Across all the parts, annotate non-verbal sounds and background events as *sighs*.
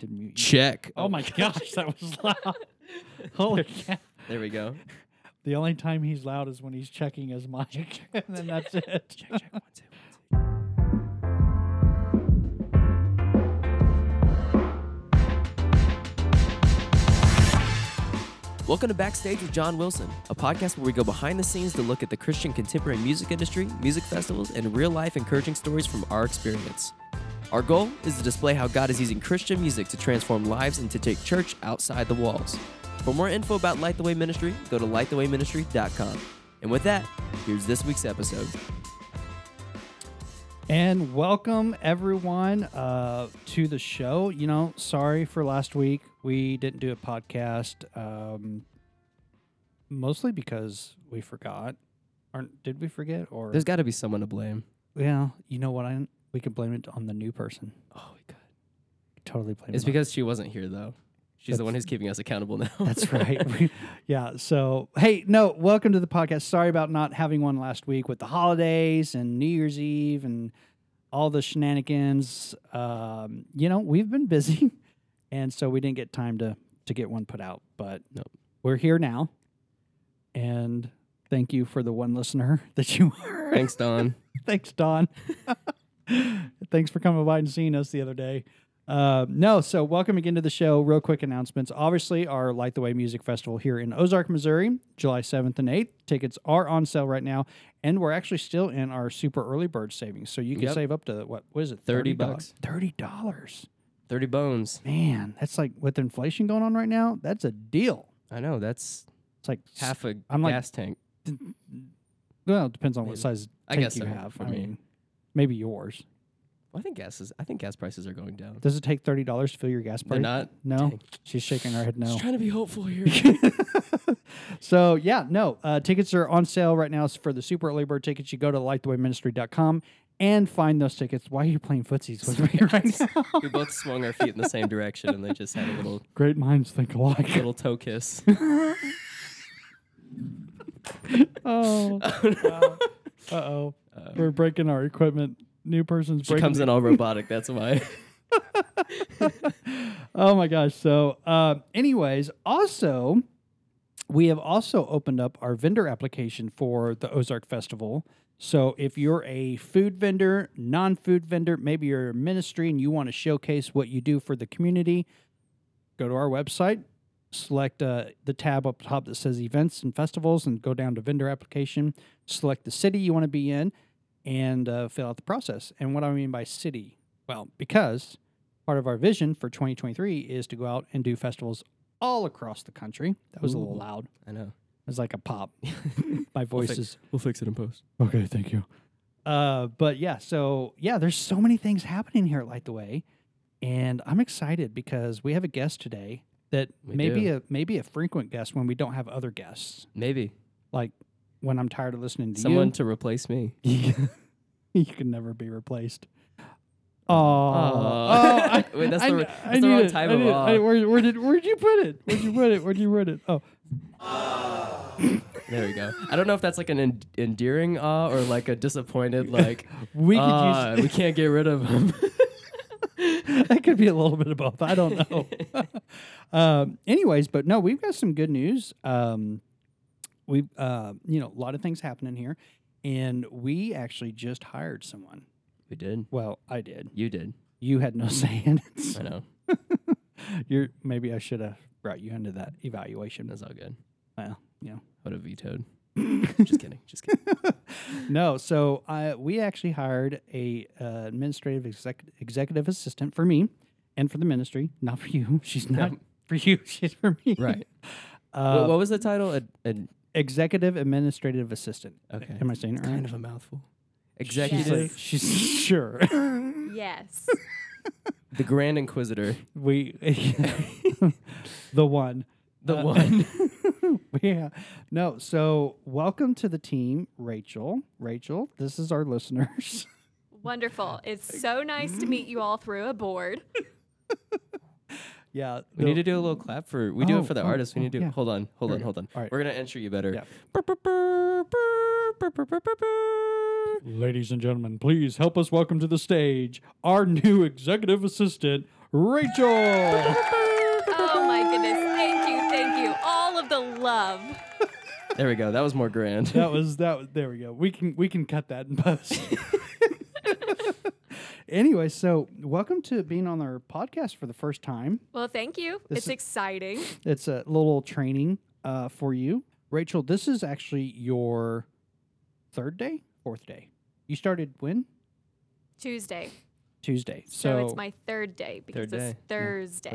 did mute you. Check. Oh my gosh, that was *laughs* loud. Holy cow. There we go. The only time he's loud is when he's checking his mic, *laughs* and then that's it. Check, check. One, two, one, two. Welcome to Backstage with John Wilson, a podcast where we go behind the scenes to look at the Christian contemporary music industry, music festivals, and real life encouraging stories from our experience. Our goal is to display how God is using Christian music to transform lives and to take church outside the walls. For more info about Light the Way Ministry, go to lightthewayministry.com. And with that, here's this week's episode. And welcome everyone uh, to the show. You know, sorry for last week. We didn't do a podcast, um, mostly because we forgot. Or did we forget? Or There's got to be someone to blame. yeah, you know what? I we could blame it on the new person. Oh, we could. Totally blame. It's it on- because she wasn't here, though. She's the one who's keeping us accountable now. *laughs* That's right. *laughs* We- yeah. So, hey, no, welcome to the podcast. Sorry about not having one last week with the holidays and New Year's Eve and all the shenanigans. Um, you know, we've been busy, *laughs* and so we didn't get time to to get one put out. But Nope. we're here now, and thank you for the one listener that you were. Thanks, Don. Thanks, Don. Thanks for coming by and seeing us the other day. Uh, no, so welcome again to the show. Real quick announcements. Obviously, our Light the Way Music Festival here in Ozark, Missouri, July 7th and 8th. Tickets are on sale right now, and we're actually still in our super early bird savings. So you can Yep. save up to what? What is it? 30 $30? bucks. $30. 30 bones. Man, that's like with inflation going on right now, that's a deal. I know. That's It's like half a I'm like- gas tank. well, it depends on what Maybe. size I tank guess you so, have. for I me. mean, maybe yours. Well, I think gas is. I think gas prices are going down. Does it take thirty dollars to fill your gas They're price? not. No, Dang. she's shaking her head no. Just trying to be hopeful here. *laughs* so yeah, no. Uh, tickets are on sale right now for the super early bird tickets. You go to lightthewayministry.com and find those tickets. Why are you playing footsies with me right *laughs* now? we both swung our feet in the same direction, and they just had a little *laughs* Great minds think alike. little toe kiss. oh, uh oh, Uh, we're breaking our equipment. New person's she breaking. comes in all robotic. That's why. *laughs* oh my gosh. So, uh, anyways, also, we have also opened up our vendor application for the Ozark Festival. So, if you're a food vendor, non food vendor, maybe you're a ministry and you want to showcase what you do for the community, go to our website, select uh, the tab up top that says events and festivals, and go down to vendor application, select the city you want to be in, and uh, fill out the process. And what I mean by city, well, because part of our vision for 2023 is to go out and do festivals all across the country. That was a little loud. I know. It was like a pop. *laughs* My voice fix- is We'll fix it in post. okay. Thank you. Uh, but yeah, so yeah, there's so many things happening here at Light the Way, and I'm excited because we have a guest today that We maybe do. a maybe a frequent guest when we don't have other guests. Maybe Like when I'm tired of listening to you. someone you. to replace me. *laughs* you can never be replaced. Oh, Aw. *laughs* Wait, that's the- that's the wrong type of aw. where, where did where'd you put it? Where'd you put it? Where'd you put it? Oh, There we go. I don't know if that's like an en- endearing awe or like a disappointed like *laughs* we could "Ah, use. we can't get rid of him. *laughs* that could be a little bit of both. I don't know. *laughs* um, anyways, but no, we've got some good news. Um, we've uh, you know a lot of things happening here, and we actually just hired someone. we did. Well, I did. You did. You had no *laughs* say in it. I know. You're maybe I should have brought you into that evaluation. That's all good. Well, you know. Would have vetoed. *laughs* just kidding. Just kidding. no, so I we actually hired a uh, administrative exec- executive assistant for me and for the ministry, not for you. *laughs* She's not No. for you. *laughs* She's for me. Right. Uh, what, what was the title? A, a, executive administrative assistant. okay. Am I saying it right? kind of a mouthful. She's, Executive. like- she's sure. Yes. the Grand Inquisitor. we the one. The Uh, one. Yeah. No, so welcome to the team, Rachel. Rachel, this is our listeners. Wonderful. It's so nice to meet you all through a board. yeah. We need to do a little clap for. We do Oh, it for the oh, artists. We oh, need to. yeah. Hold on. Hold There on. we go. Hold on. All right. We're gonna intro you better. Yeah. Ladies and gentlemen, please help us welcome to the stage our new executive assistant, Rachel. Love. There we go. That was more grand. that was that. Was, there we go. We can we can cut that in post. *laughs* anyway, so welcome to being on our podcast for the first time. Well, thank you. This it's is- exciting. It's a little training uh, for you, Rachel. This is actually your third day, fourth day. You started when? Tuesday. Tuesday. So, So, it's my third day because Third it's day. Thursday.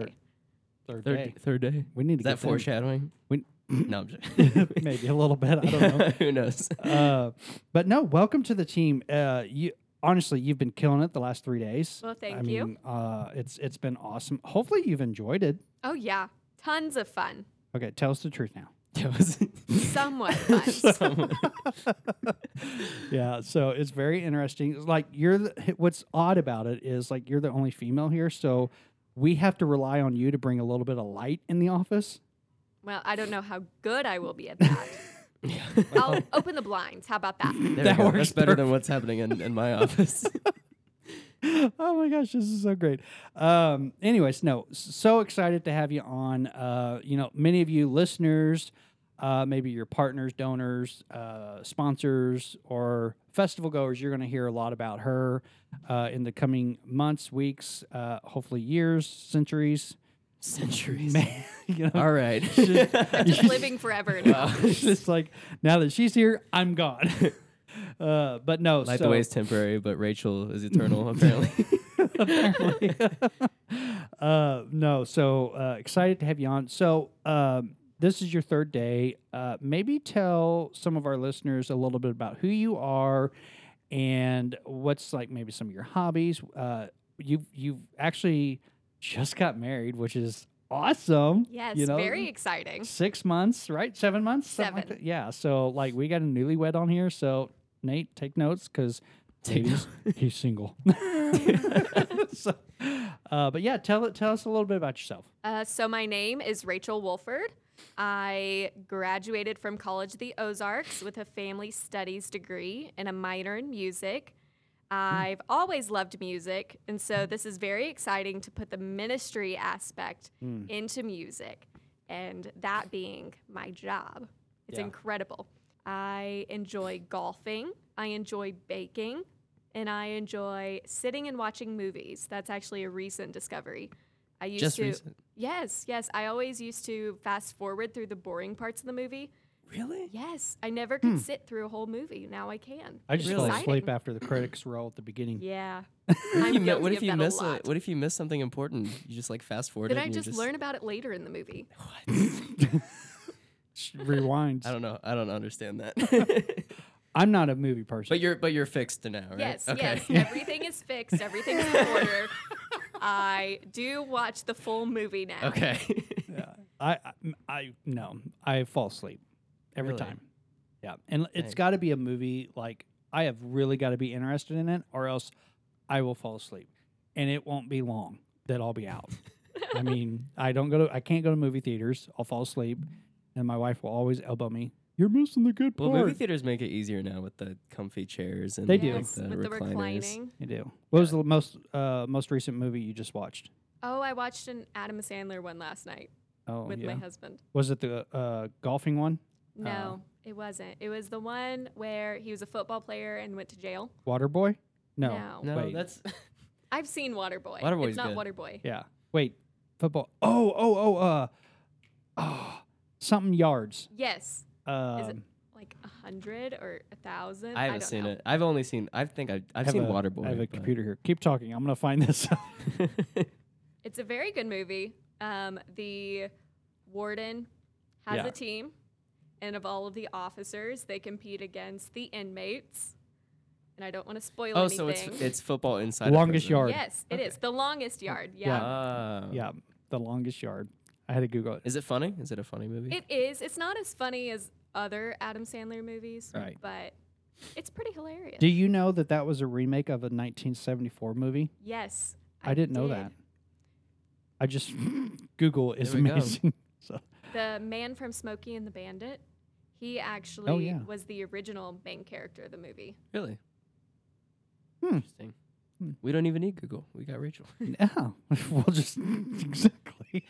third, Third day. third day. We need to Is that get them- foreshadowing? We, *laughs* No, I'm just *laughs* maybe a little bit. I don't know. *laughs* Who knows? uh, but no, welcome to the team. Uh, you honestly, you've been killing it the last three days. Well, thank I you. Mean, uh, it's it's been awesome. Hopefully, you've enjoyed it. Oh, yeah. Tons of fun. Okay, tell us the truth now. That was- Somewhat fun. Yeah, so it's very interesting. Like you're, the, what's odd about it is like you're the only female here, so we have to rely on you to bring a little bit of light in the office. Well, I don't know how good I will be at that. *laughs* I'll open the blinds. How about that? There That we go. works That's better than what's happening in, in my *laughs* office. *laughs* oh my gosh, this is so great. Um, anyways, no, s- so excited to have you on. Uh, you know, many of you listeners, uh, maybe your partners, donors, uh, sponsors, or festival goers, you're going to hear a lot about her uh, in the coming months, weeks, uh, hopefully years, centuries. Centuries. Man, *laughs* you know, All right. *laughs* *laughs* Just living forever now. it's just like now that she's here, I'm gone. uh, but no, Light so, the way is temporary, but Rachel is eternal, apparently. uh, no, so uh, excited to have you on. So um, this is your third day. Uh, maybe tell some of our listeners a little bit about who you are and what's like maybe some of your hobbies. Uh, you've you've actually just got married, which is awesome. Yes, you know? very exciting. Six months, right? Seven months. Something like Seven. that? Yeah. So like we got a newlywed on here. So Nate, take notes because he's, *laughs* he's single. *laughs* *laughs* so, uh, but yeah, tell it. Tell us a little bit about yourself. Uh, so my name is Rachel Wolford. I graduated from College of the Ozarks with a family studies degree and a minor in music. Hmm. I've always loved music, and so hmm. this is very exciting to put the ministry aspect hmm. into music, and that being my job. It's Yeah. incredible. I enjoy golfing, I enjoy baking, and I enjoy sitting and watching movies. That's actually a recent discovery. I used Just to recent. Yes, yes. I always used to fast forward through the boring parts of the movie. Really? Yes, I never could hmm. sit through a whole movie. Now I can. I just It's fell exciting. asleep after the critics roll at the beginning. Yeah. *laughs* What I'm if you, mi- guilty what if of you that miss a a, lot. what if you miss something important? You just like fast forward Then it I and you just learn about it later in the movie. *laughs* What? *laughs* Rewind. I don't know. I don't understand that. I'm not a movie person. but you're but you're fixed now, right? Yes, Okay. yes. Everything is fixed. Everything's in order. I do watch the full movie now. okay. Yeah. I, I, I no, I fall asleep every Really? time. Yeah, and it's got to be a movie like I have really got to be interested in it, or else I will fall asleep, and it won't be long that I'll be out. I *laughs* mean, I don't go to, I can't go to movie theaters. I'll fall asleep, and my wife will always elbow me. You're missing the good well, part. movie theaters make it easier now with the comfy chairs and They do. like, the with the recliners. reclining. you do. What was the most uh, most recent movie you just watched? Oh, I watched an Adam Sandler one last night Oh, with yeah. my husband. Was it the uh, golfing one? No, it wasn't. It was the one where he was a football player and went to jail. Waterboy? No. No. No, that's *laughs* I've seen Waterboy. Waterboy's it's not good. Waterboy. Yeah. Wait. Football. Oh, oh, oh. Uh, oh, something yards. Yes, Um, Is it like a hundred or a thousand. I haven't don't seen know. it. I've only seen. I think I've, I've I seen a- Waterboy. I have a computer here. Keep talking. I'm gonna find this. *laughs* It's a very good movie. Um, the warden has Yeah. a team, and of all of the officers, they compete against the inmates. And I don't want to spoil anything. oh, anything. so it's it's football inside. Longest yard. yes, it is Okay. the longest yard. Yeah. Yeah. Ah. yeah, the longest yard. I had to Google it. Is it funny? Is it a funny movie? It is. It's not as funny as other Adam Sandler movies, Right. but it's pretty hilarious. Do you know that that was a remake of a 1974 movie? yes, I, didn't know that. I just *laughs* Google is There go. amazing. *laughs* so The man from Smokey and the Bandit, he actually Oh, yeah. was the original main character of the movie. really? Hmm. Interesting. We don't even need Google. We got Rachel. *laughs* Yeah, *laughs* we'll just *laughs* exactly.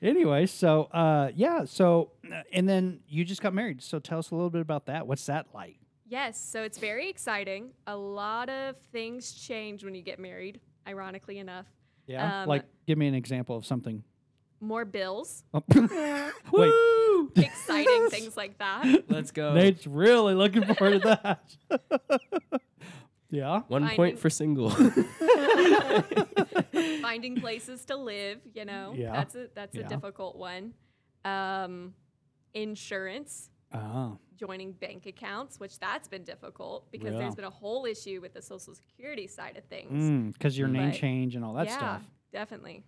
anyway, so uh, yeah, so uh, and then you just got married. So tell us a little bit about that. What's that like? Yes, so it's very exciting. A lot of things change when you get married, ironically enough. Yeah, Um, like give me an example of something. More bills, Oh, *laughs* *laughs* Wait, *laughs* exciting things like that. Let's go. Nate's really looking forward to that. yeah. One Finding- point for single. Finding places to live, you know. Yeah. That's a that's Yeah. a difficult one. Um, insurance, Ah, joining bank accounts, which that's been difficult because Yeah. there's been a whole issue with the social security side of things. because your name But- change and all that yeah, stuff. definitely.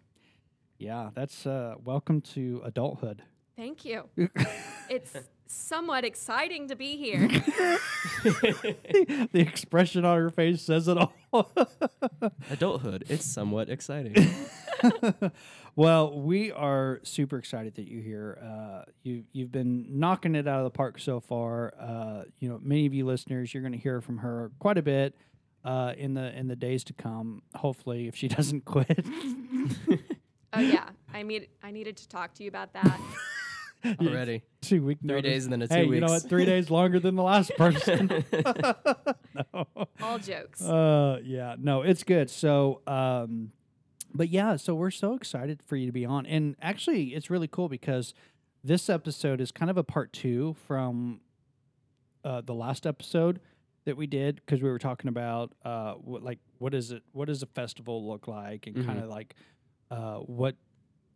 Yeah, that's uh, welcome to adulthood. Thank you. *laughs* it's somewhat exciting to be here. *laughs* the expression on her face says it all. *laughs* Adulthood. It's somewhat exciting. well, we are super excited that you're here. Uh, you you've been knocking it out of the park so far. Uh, you know, many of you listeners, you're going to hear from her quite a bit uh, in the in the days to come. Hopefully, if she doesn't quit. Oh yeah, I need I needed to talk to you about that. *laughs* Already. two week Three notice. days and then a two hey, you know weeks. what? Three days longer than the last *laughs* person. *laughs* no. All jokes. Uh, yeah, no, it's good. So, um, but yeah, so we're so excited for you to be on, and actually, it's really cool because this episode is kind of a part two from uh, the last episode that we did because we were talking about uh, what like what is it? What does a festival look like, and kind of like uh, what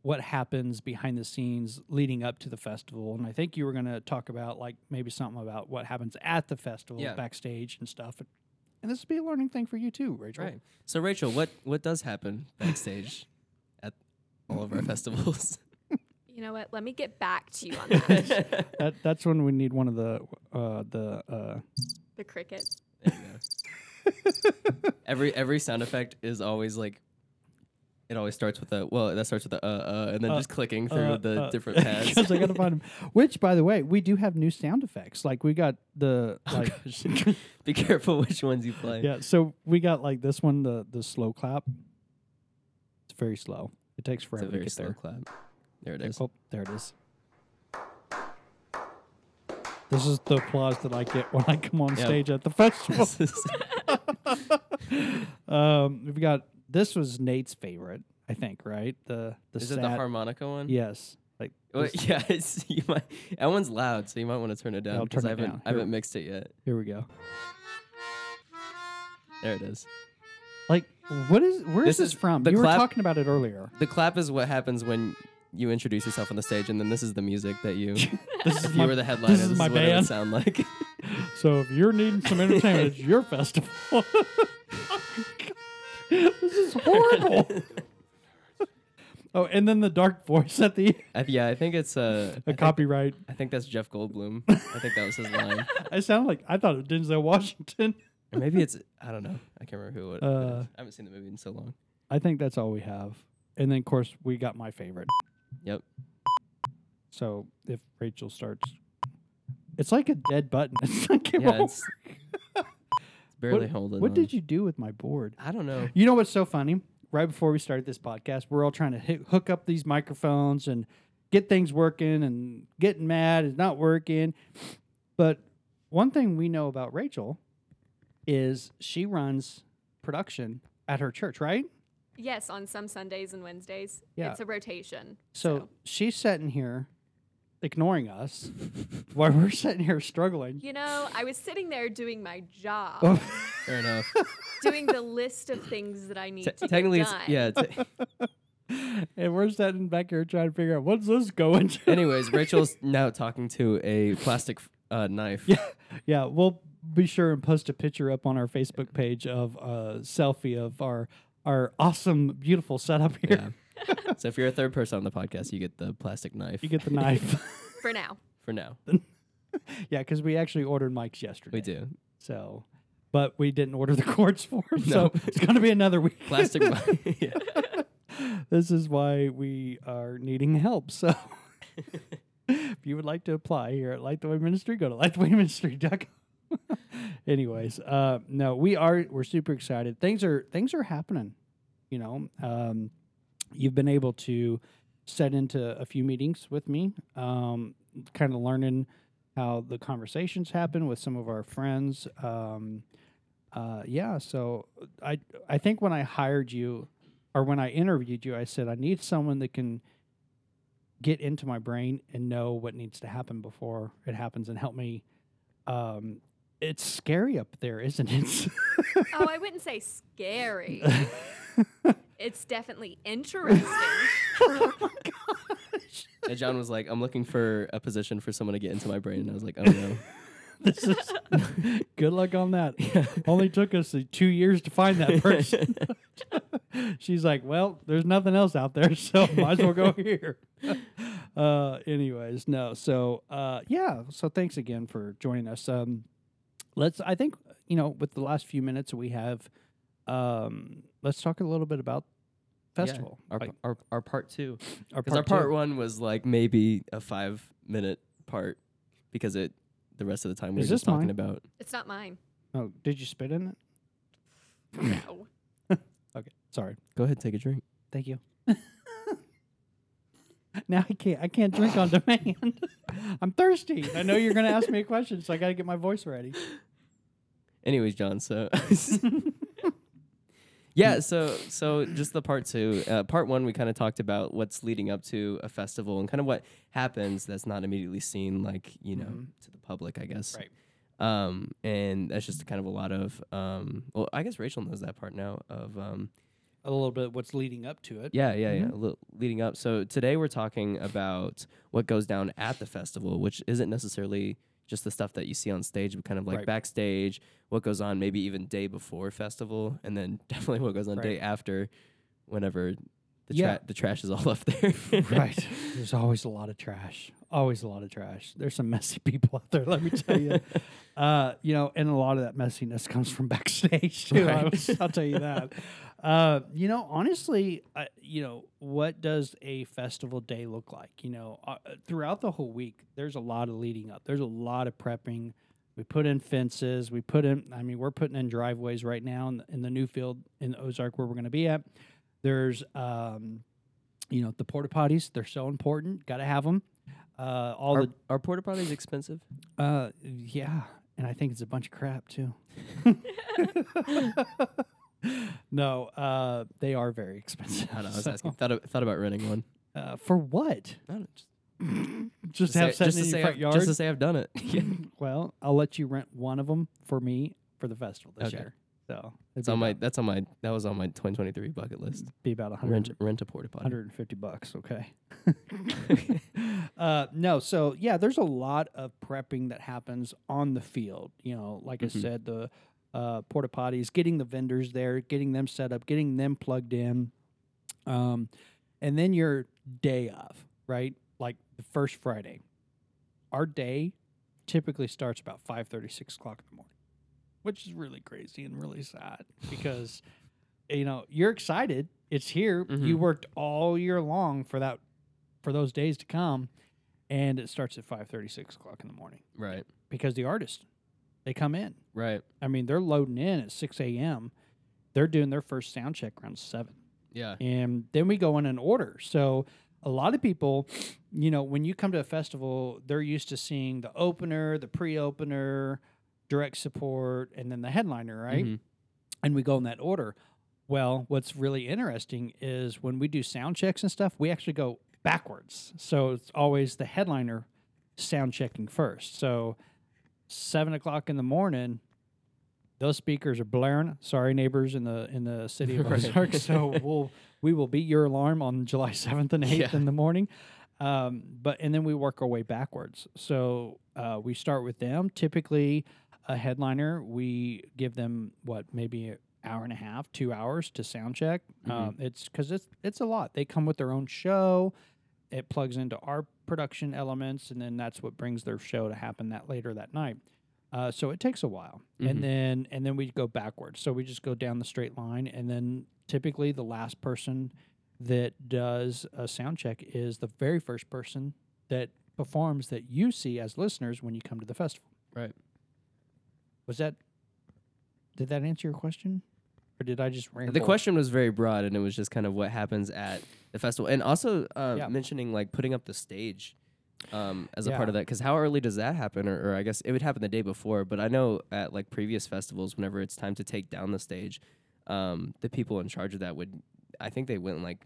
what happens behind the scenes leading up to the festival. And I think you were going to talk about like maybe something about what happens at the festival, Yeah. backstage and stuff. And this will be a learning thing for you too, Rachel. Right. So Rachel, what what does happen backstage *laughs* at all of our festivals? *laughs* you know what? Let me get back to you on *laughs* that. That that's when we need one of the uh, the uh, the crickets. There you go. every every sound effect is always like it always starts with a well that starts with a uh uh and then Uh, just clicking through uh, the uh, different pads. *laughs* 'cause I gotta find them. Which, by the way, we do have new sound effects. Like we got the Oh, like gosh. *laughs* Be careful which ones you play. yeah. So we got like this one, the the slow clap. It's very slow. It takes forever It's a to very get slow there. clap. There it is. Oh, there it is. This is the applause that I get when I come on Yep. stage at the festival. *laughs* Um, we've got this was Nate's favorite, I think, right? The the is it the harmonica one? Yes, like Well, this- *laughs* yeah, it's, you might. That one's loud, so you might want to turn it down because turn I it haven't down. I haven't mixed it yet. here we go. There it is. Like, what is where is This this is from? the You clap- were talking about it earlier. The clap is what happens when you introduce yourself on the stage, and then this is the music that you. *laughs* This is if my- you were the headliner, this this is is, my what it would band. sound like. *laughs* So if you're needing some entertainment, it's your festival. This is horrible. *laughs* oh, and then the dark voice at the I, yeah, I think it's uh, *laughs* I a think, copyright. I think that's Jeff Goldblum. *laughs* I think that was his line, I sound like I thought it was Denzel Washington. or maybe it's I don't know. I can't remember who it, it Uh, is. I haven't seen the movie in so long. I think that's all we have. And then of course we got my favorite. Yep. So if Rachel starts, it's like a dead button. It's like it Yeah, won't it's, it's barely what, holding. What on. did you do with my board? I don't know. You know what's so funny? Right before we started this podcast, we're all trying to hit, hook up these microphones and get things working and getting mad is not working. But one thing we know about Rachel is she runs production at her church, right? Yes, on some Sundays and Wednesdays. Yeah. It's a rotation. So, she's sitting here ignoring us *laughs* while we're sitting here struggling. You know, I was sitting there doing my job, Oh, Fair enough. *laughs* doing the list of things that I need Te- to technically, get it's done. yeah. Te- *laughs* and we're sitting back here trying to figure out what's this going to. anyways, Rachel's now talking to a plastic uh, knife. Yeah, yeah. We'll be sure and post a picture up on our Facebook page of a selfie of our our awesome, beautiful setup here. Yeah. So if you're a third person on the podcast, you get the plastic knife. You get the *laughs* knife. For now. for now. *laughs* yeah, because we actually ordered mics yesterday. We do So, but we didn't order the cords for them. No. So it's going to be another week. plastic. mi- *laughs* yeah. this is why we are needing help. So. If you would like to apply here at Light the Way Ministry, go to lightthewayministry.com. Anyways, uh, no, we are we're super excited. Things are things are happening. You know, um, you've been able to set into a few meetings with me, um, kind of learning how the conversations happen with some of our friends. Um, uh, yeah, so I I think when I hired you, or when I interviewed you, I said I need someone that can get into my brain and know what needs to happen before it happens and help me. Um, it's scary up there, isn't it? oh, I wouldn't say scary. *laughs* it's definitely interesting. *laughs* oh my gosh. And John was like, I'm looking for a position for someone to get into my brain. And I was like, oh no. *laughs* This is *laughs* good luck on that. Only took us uh, two years to find that person. She's like, well, there's nothing else out there, so might as well go here. Uh, anyways, no. So, uh, yeah. So thanks again for joining us. Um, let's. I think you know, with the last few minutes we have, um, let's talk a little bit about festival. Our, Like, our, our part two. *sniffs* our Because our two. part one was like maybe a five minute part because it the rest of the time we Is were just talking mine? about it's not mine. Oh, did you spit in it? No. *laughs* Okay, sorry. go ahead take a drink. Thank you. *laughs* now I can't. I can't drink on demand. *laughs* I'm thirsty. I know you're going to ask me a question, so I got to get my voice ready. Anyways, John, so Yeah, so so just the part two. Uh, part one, we kind of talked about what's leading up to a festival and kind of what happens that's not immediately seen, like you know, Mhm. to the public, I guess. Right. Um, and that's just kind of a lot of um. Well, I guess Rachel knows that part now of um. A little bit what's leading up to it. Yeah, yeah, yeah. Mhm. A little leading up. So today we're talking about what goes down at the festival, which isn't necessarily just the stuff that you see on stage, but kind of like Right. backstage, what goes on maybe even day before festival, and then *laughs* definitely what goes on day after, whenever the Yeah. tra- the trash is all up there. *laughs* right. *laughs* There's always a lot of trash. Always a lot of trash. There's some messy people out there. Let me tell you. uh, you know, and a lot of that messiness comes from backstage too. Right. I'll tell you that. Uh, you know, honestly, I, you know, what does a festival day look like? You know, uh, throughout the whole week, there's a lot of leading up. There's a lot of prepping. We put in fences. We put in. I mean, we're putting in driveways right now in the, in the new field in Ozark where we're going to be at. There's, um, you know, the porta potties. They're so important. Got to have them. Uh, all are, the are porta potties expensive? uh, yeah, and I think it's a bunch of crap too. *laughs* *laughs* *laughs* no, uh, they are very expensive. *laughs* I know. I was So, asking. Thought, of, thought about renting one. uh, for what? I don't know, just, *laughs* Just to have say, just in your front I've, yard. just to say I've done it. yeah. well, I'll let you rent one of them for me for the festival this Okay. year. So It's on my. That's on my. That was on my 2023 bucket list. be about a hundred. Rent rent a porta potty. 150 bucks okay uh, no so yeah there's a lot of prepping that happens on the field you know like Mhm. i said the uh, porta potties getting the vendors there getting them set up getting them plugged in. Um, and then your day of right? Like the first friday. Our day typically starts about 5.30 6 o'clock in the morning which is really crazy and really sad because you know you're excited. It's here. You Mhm. worked all year long for that for those days to come and it starts at 5.30 6 o'clock in the morning. Right. because the artists they come in Right. i mean they're loading in at 6 a.m they're doing their first sound check around 7 Yeah. and then we go in an order. So a lot of people, you know, when you come to a festival, they're used to seeing the opener, the pre-opener, direct support, and then the headliner, right? Mhm. And we go in that order. Well, what's really interesting is when we do sound checks and stuff, we actually go backwards. So it's always the headliner sound checking first. So seven o'clock in the morning, those speakers are blaring. Sorry, neighbors in the in the city of *laughs* Right. Ozark. so *laughs* we'll we will beat your alarm on July seventh and eighth Yeah. in the morning. Um, but and then we work our way backwards. So uh, we start with them. Typically, a headliner we give them what maybe an hour and a half, two hours to sound check. Mhm. Um, it's because it's it's a lot. They come with their own show. It plugs into our production elements, and then that's what brings their show to happen that later that night. Uh, so it takes a while, Mhm. and then and then we go backwards. So we just go down the straight line, and then typically the last person that does a sound check is the very first person that performs that you see as listeners when you come to the festival. Right. Was that? Did that answer your question, or did I just ramble? The question was very broad, and it was just kind of what happens at the festival, and also uh, Yeah. mentioning like putting up the stage um, as a part of that. Because how early does that happen? Or, or I guess it would happen the day before. But I know at like previous festivals, whenever it's time to take down the stage, um, the people in charge of that would, I think they went like.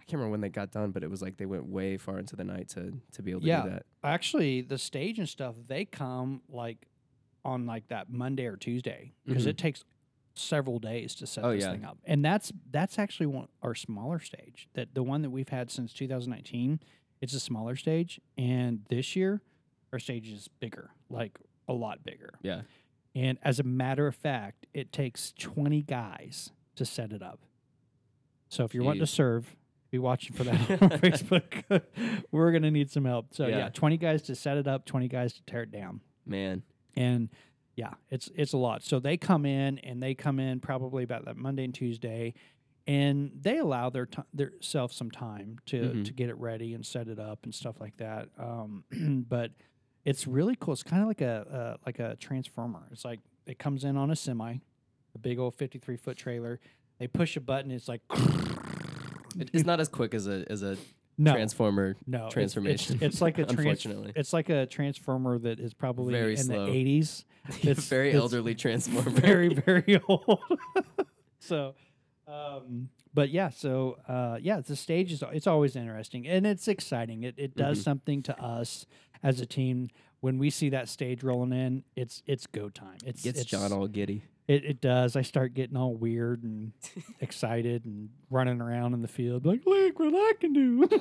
I can't remember when they got done, but it was like they went way far into the night to to be able to Yeah. do that. Actually, the stage and stuff they come like on like that Monday or Tuesday because Mhm. it takes several days to set Oh, this yeah. thing up, and that's that's actually one our smaller stage that the one that we've had since 2019. It's a smaller stage, and this year our stage is bigger, like a lot bigger. Yeah. And as a matter of fact, it takes 20 guys to set it up. So if you're wanting to serve, be watching for that *laughs* on Facebook. *laughs* We're going to need some help. So yeah. Yeah. 20 guys to set it up, 20 guys to tear it down. Man, And yeah, it's it's a lot. So they come in and they come in probably about that Monday and Tuesday and they allow their t- their self some time to Mhm. to get it ready and set it up and stuff like that. Um, *clears throat* but it's really cool. It's kind of like a uh, like a transformer. It's like it comes in on a semi, a big old 53 foot trailer. They push a button. It's like it's not as quick as a as a no, transformer no transformation. It's, it's like a *laughs* trans- unfortunately. It's like a transformer that is probably Very in slow. the 80s. *laughs* It's- very it's elderly transformer. very very *laughs* old. so, um, but yeah, so uh, yeah, the stage is it's always interesting and it's exciting. It it does Mhm. something to us as a team when we see that stage rolling in. It's it's go time. It's Gets it's, John all giddy. It, it does. I start getting all weird and *laughs* excited and running around in the field like, look what I can do. *laughs*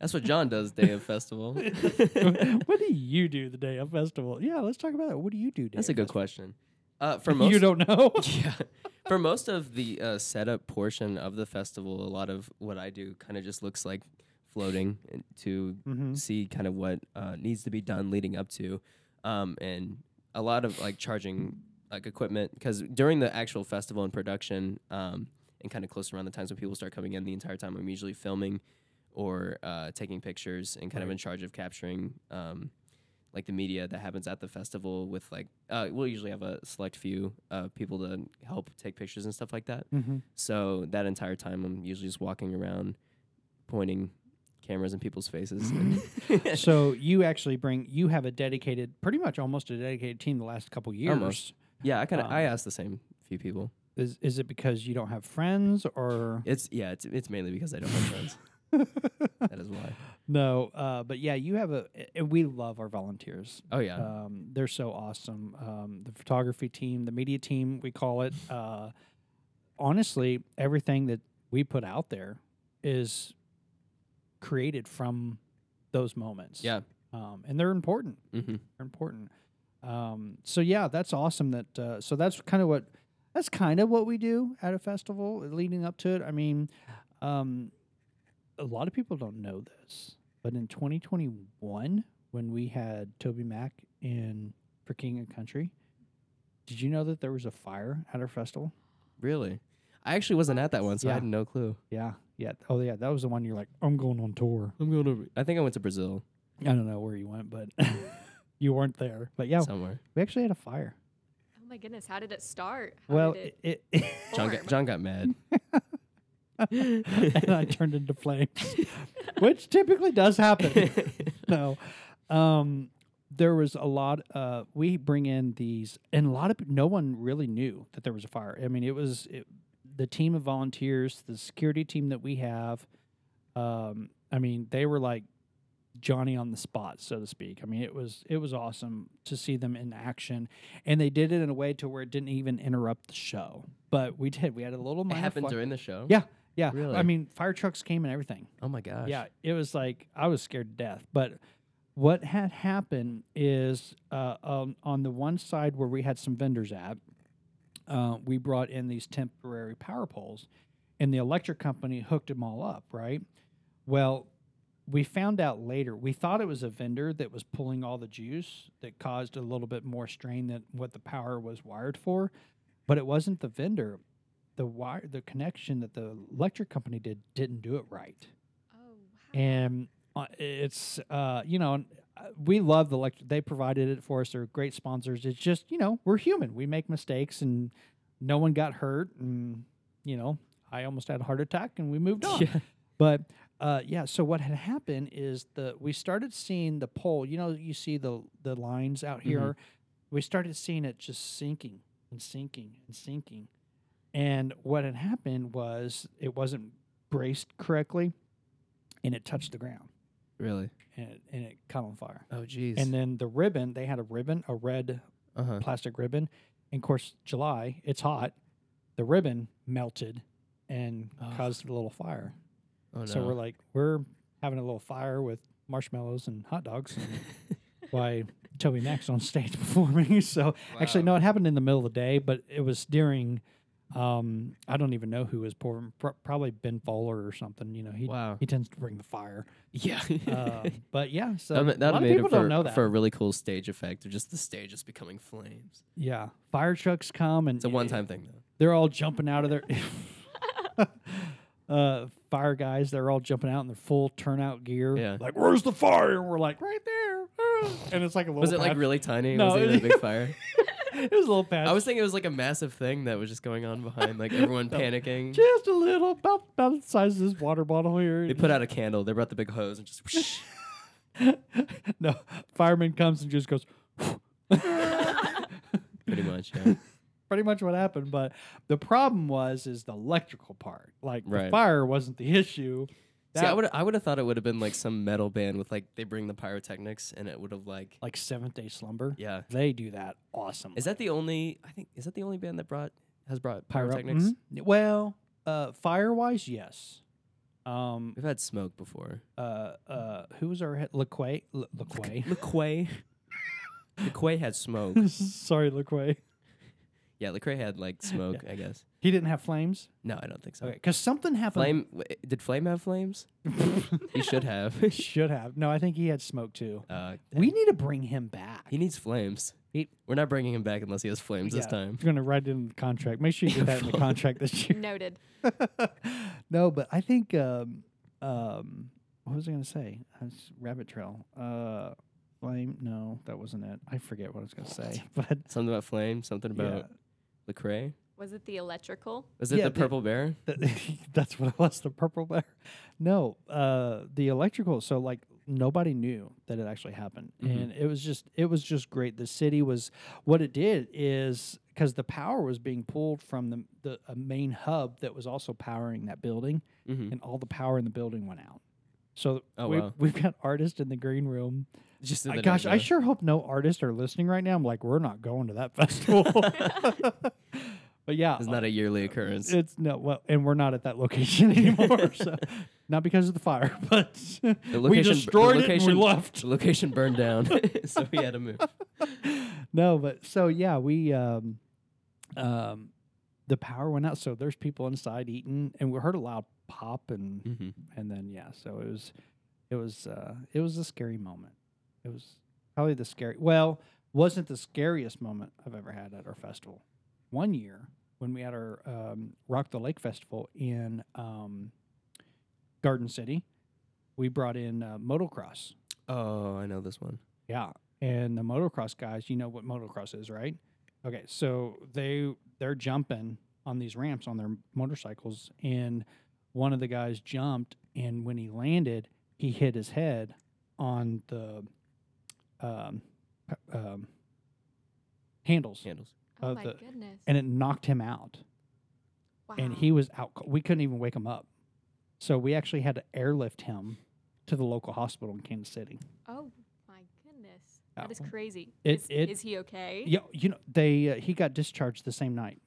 That's what John does day of festival. *laughs* what do you do the day of festival? Yeah, let's talk about it. What do you do? Day That's of a good festival? question. Uh, for most, you don't know. yeah, for most of the uh, setup portion of the festival, a lot of what I do kind of just looks like floating and to Mhm. see kind of what uh, needs to be done leading up to, um, and a lot of like charging like equipment because during the actual festival and production, um, and kind of close around the times when people start coming in, the entire time I'm usually filming or uh, taking pictures and kind of in charge of capturing. Um, like the media that happens at the festival with like uh, we'll usually have a select few uh, people to help take pictures and stuff like that Mm-hmm. so that entire time i'm usually just walking around pointing cameras in people's faces *laughs* so you actually bring you have a dedicated, pretty much almost a dedicated team the last couple years. Almost. yeah i kind of Um, i asked the same few people Is is it because you don't have friends or it's yeah it's, it's mainly because i don't have friends *laughs* that is why no? Uh, but yeah, you have a. And we love our volunteers. oh yeah Um, they're so awesome. Um, the photography team, the media team, we call it. Uh, honestly, everything that we put out there is created from those moments. yeah Um, and they're important. hmm They're important. Um, so yeah, that's awesome. That uh, so that's kind of what that's kind of what we do at a festival leading up to it. I mean, um, a lot of people don't know this, but in 2021, when we had TobyMac in for King and Country, did you know that there was a fire at our festival? really i actually wasn't at that one so i had no clue Yeah, yeah. Oh yeah, that was the one you're like, I'm going on tour. i'm going to i think i went to brazil I don't know where you went, but *laughs* you weren't there. But yeah, somewhere we actually had a fire. Oh my goodness, how did it start? How Well, did it, it, it *laughs* john got, john got mad *laughs* and I turned into flames, which typically does happen. no, um, there was a lot. Uh, we bring in these, and a lot of no one really knew that there was a fire. I mean, it was it, the team of volunteers, the security team that we have. Um, I mean, they were like Johnny on the spot, so to speak. I mean, it was it was awesome to see them in action, and they did it in a way to where it didn't even interrupt the show. But we did. We had a little it happened during the show yeah, yeah. Really? I mean, fire trucks came and everything. oh my gosh Yeah, it was like I was scared to death. But what had happened is uh, um, on the one side where we had some vendors at, uh, we brought in these temporary power poles, and the electric company hooked them all up. Right. Well, we found out later. We thought it was a vendor that was pulling all the juice that caused a little bit more strain than what the power was wired for, but it wasn't the vendor. The wire, the connection that the electric company did didn't do it right oh, wow. and uh, it's uh, you know we love the electric. They provided it for us. They're great sponsors. It's just you know we're human. We make mistakes, and no one got hurt. And you know I almost had a heart attack, and we moved on. *laughs* Yeah. But uh, yeah, so what had happened is the we started seeing the pole. You know, you see the the lines out here. We started seeing it just sinking and sinking and sinking. And what had happened was it wasn't braced correctly, and it touched the ground, Really? and it, and it caught on fire. Oh, jeez. And then the ribbon, they had a ribbon, a red uh huh. plastic ribbon. And of course, July, it's hot. The ribbon melted and Ugh. caused a little fire. Oh no. So we're like, we're having a little fire with marshmallows and hot dogs and *laughs* while TobyMac's on stage *laughs* performing. *laughs* So actually, no, it happened in the middle of the day, but it was during. Um, I don't even know who is pouring. Pro- probably Ben Fuller or something. You know, he wow. he tends to bring the fire. Yeah. Um, *laughs* but yeah, so that ma- a that lot of people it for, don't know that. for a really cool stage effect of just the stage is becoming flames. yeah, fire trucks come and It's a one time thing though. they're all jumping out of their *laughs* uh, fire guys. They're all jumping out in their full turnout gear. Yeah. Like, where's the fire? And we're like, right there. *laughs* And it's like a little. Was it like really tiny? No, was it a big fire? *laughs* it was a little patch. I was thinking it was like a massive thing that was just going on behind, like everyone *laughs* No. panicking. just a little, about about the size of this water bottle here. They put out a candle. They brought the big hose and just. *laughs* whoosh. no, fireman comes and just goes. Pretty much, yeah. Pretty much what happened, but the problem was is the electrical part. Like the Right. fire wasn't the issue. See, I would I would have thought it would have been like some metal band with like they bring the pyrotechnics and it would have like like Seventh Day Slumber. yeah. They do that awesome. Is that the only? I think is that the only band that brought has brought Pyro- pyrotechnics? Mhm. Well, uh, fire wise, yes. Um, We've had smoke before. uh, uh, who was our head? LeQuay. Le- LeQuay. Lecrae. Lecrae *laughs* had smoke. *laughs* Sorry, LeQuay. Yeah, Lecrae had like *laughs* smoke. I guess. He didn't have flames. No, I don't think so. Okay, because something happened. Flame w- did Flame have flames? *laughs* he should have. He should have. No, I think he had smoke too. uh, We need to bring him back. he needs flames. He- We're not bringing him back unless he has flames this Yeah, time. We're gonna write it in the contract. Make sure you get that in the *laughs* contract this year. Noted. no, but I think um, um, what was I going to say? That's rabbit trail. Uh, flame? No, that wasn't it. I forget what I was going to say. But Something about flame. Something about Lecrae. Was it the electrical? Was it Yeah, the the- purple bear? yeah, *laughs* that, *laughs* that's what it was. The purple bear. *laughs* No, uh, the electrical. So like nobody knew that it actually happened, Mhm. and it was just it was just great. The city was what it did is because the power was being pulled from the the a main hub that was also powering that building. Mm-hmm. and all the power in the building went out. So Oh, we, wow. we've got artists in the green room. Just in I- the gosh, I sure hope no artists are listening right now. I'm like, we're not going to that *laughs* festival. *laughs* but yeah, It's not a yearly occurrence. it's no well, and we're not at that location *laughs* anymore. so not because of the fire, but The we location, destroyed the it and location, we left. The location burned down, so we had to move. no, but so yeah, we um um the power went out, so there's people inside eating, and we heard a loud pop and Mm-hmm. and then yeah, so it was, it was, uh, it was a scary moment. It was probably the scary. Well, wasn't the scariest moment I've ever had at our festival. One year when we had our um, Rock the Lake festival in um, Garden City, we brought in uh, motocross. Oh, I know this one. Yeah, and the motocross guys, you know what motocross is, right? Okay, so they they're jumping on these ramps on their motorcycles, and one of the guys jumped, and when he landed, he hit his head on the um, um, handles, Handles. Oh my the- goodness. and it knocked him out, wow. and he was out. We couldn't even wake him up, so we actually had to airlift him to the local hospital in Kansas City. Oh my goodness. Yeah. That is crazy. It- is, it- is he okay? Yeah, you know they uh, he got discharged the same night.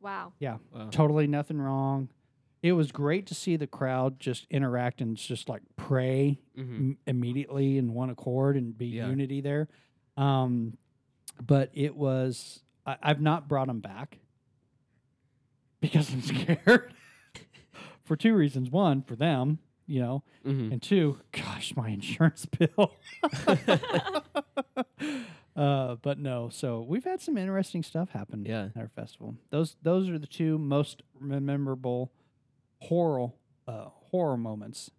Wow. Yeah, Wow. totally nothing wrong. It was great to see the crowd just interact and just like pray Mm-hmm. m- immediately in one accord and be Yeah. unity there. Um, but it was I, I've not brought them back because I'm *laughs* scared *laughs* for two reasons. One, for them, you know, Mm-hmm. and two, gosh, my insurance *laughs* bill. uh, but no, so we've had some interesting stuff happen Yeah. at our festival. Those those are the two most memorable horror uh, horror moments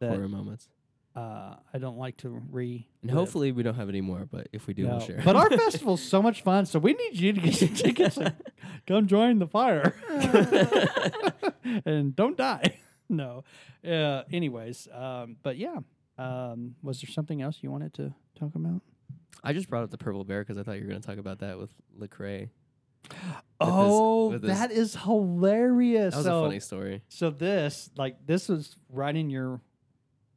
that Horror moments. Uh, I don't like to re. And hopefully we don't have any more, but if we do, we'll share. But our *laughs* festival's so much fun, so we need you to get some *laughs* tickets. and come join the fire, *laughs* and don't die. No. Uh, anyways, um, but yeah. Um, was there something else you wanted to talk about? I just brought up the purple bear because I thought you were going to talk about that with Lecrae. Oh, with his- that is hilarious. That was so, a funny story. so this, like, this was right in your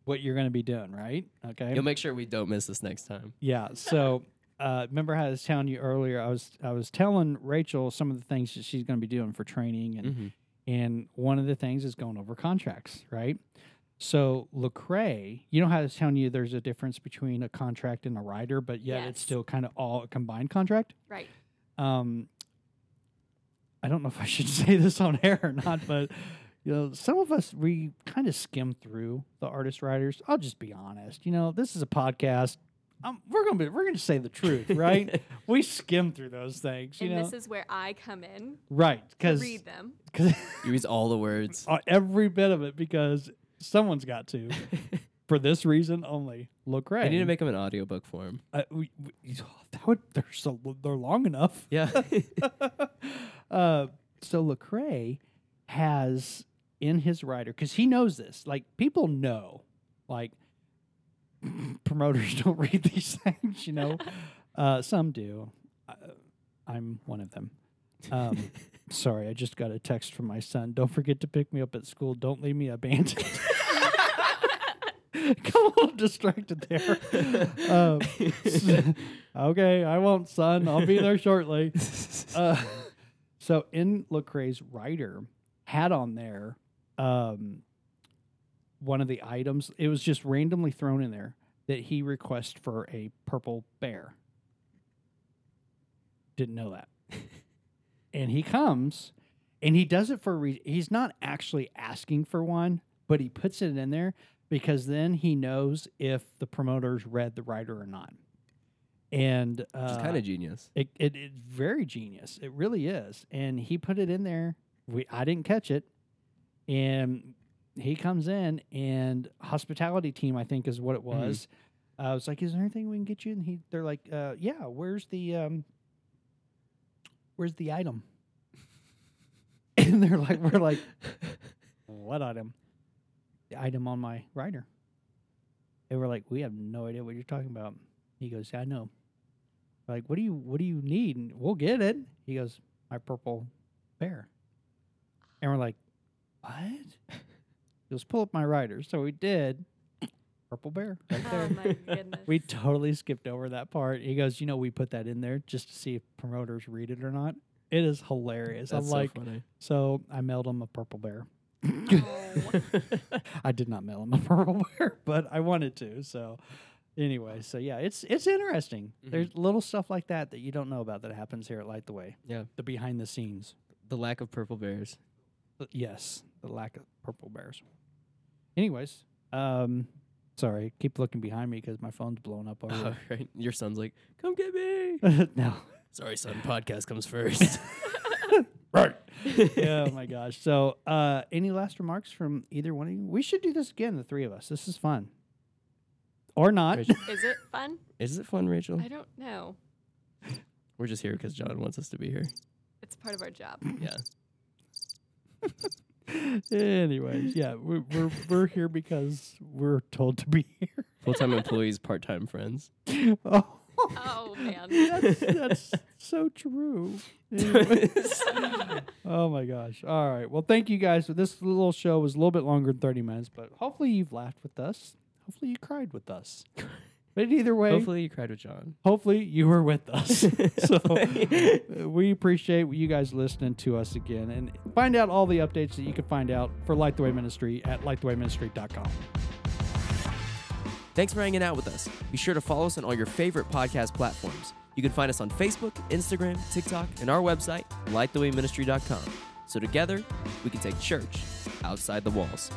what you're going to be doing, right? Okay. You'll make sure we don't miss this next time. Yeah. So *laughs* uh, remember how I was telling you earlier? I was I was telling Rachel some of the things that she's going to be doing for training, and Mhm. and one of the things is going over contracts, right? So Lecrae, you know how I was telling you there's a difference between a contract and a rider, but yet it's still kind of all a combined contract. Right. Um, I don't know if I should *laughs* say this on air or not, but you know, some of us we kind of skim through the artist riders. I'll just be honest. You know, this is a podcast. Um, we're gonna be we're gonna say the truth, right? *laughs* we skim through those things, you and know, this is where I come in right? to Because read them. *laughs* because You use all the words. every bit of it because someone's got to for this reason only. Look, right. I need to make them an audiobook form. uh, we, we, *sighs* that would they're so they're long enough. Yeah. Uh, so Lecrae has in his rider because he knows this. Like people know, like *laughs* promoters *laughs* don't read these things. You know, *laughs* uh, some do. Uh, I'm one of them. Um, sorry, I just got a text from my son. Don't forget to pick me up at school. Don't leave me abandoned. Got a little distracted there. Um, okay, I won't, son. I'll be there shortly. Uh, so in Lecrae's rider had on there um, one of the items. It was just randomly thrown in there that he requests for a purple bear. Didn't know that. *laughs* and he comes and he does it for a reason. He's not actually asking for one, but he puts it in there because then he knows if the promoters read the rider or not. And uh, It's kind of genius. it, it it's very genius. It really is. And he put it in there. We I didn't catch it. And he comes in and hospitality team, I think is what it was. I was like, Is there anything we can get you? And he they're like, uh, yeah, where's the um where's the item? *laughs* and they're like, we're like, what item? The item on my rider. They were like, we have no idea what you're talking about. He goes, I know. Like, what do you what do you need? And we'll get it. He goes, my purple bear. And we're like, what? *laughs* He goes, pull up my rider. So we did. *clears throat* Purple bear right Oh my goodness. we totally skipped over that part. He goes, you know, we put that in there just to see if promoters read it or not. It is hilarious. That's I'm so like, funny. so I mailed him a purple bear. Oh. *laughs* I did not mail him a purple *laughs* bear, but I wanted to. So anyway, so yeah, it's it's interesting. Mhm. There's little stuff like that that you don't know about that happens here at Light the Way. Yeah. The behind the scenes. The lack of purple bears. Uh, Yes, the lack of purple bears. Anyways, um, sorry, keep looking behind me because my phone's blowing up Oh, *laughs* over. right. Your son's like, come get me. *laughs* no, Sorry, son. Podcast comes first. *laughs* right. oh my gosh. So, uh, any last remarks from either one of you? We should do this again, the three of us. This is fun. Or not. Rachel, *laughs* Is it fun? is it fun, Rachel? I don't know. We're just here because John wants us to be here. It's part of our job. *laughs* Yeah. Anyways, yeah, we're, we're we're here because we're told to be here. *laughs* Full time employees, part time friends. oh, Oh man. that's, that's so true. Anyways. oh my gosh! All right. Well, thank you guys. This little show was a little bit longer than thirty minutes, but hopefully you've laughed with us. Hopefully you cried with us. *laughs* But either way, Hopefully, you cried with John. hopefully you were with us. *laughs* *laughs* so uh, we appreciate you guys listening to us again and find out all the updates that you can find out for Light the Way Ministry at lightthewayministry.com. Thanks for hanging out with us. Be sure to follow us on all your favorite podcast platforms. You can find us on Facebook, Instagram, TikTok, and our website, lightthewayministry.com. So together, we can take church outside the walls.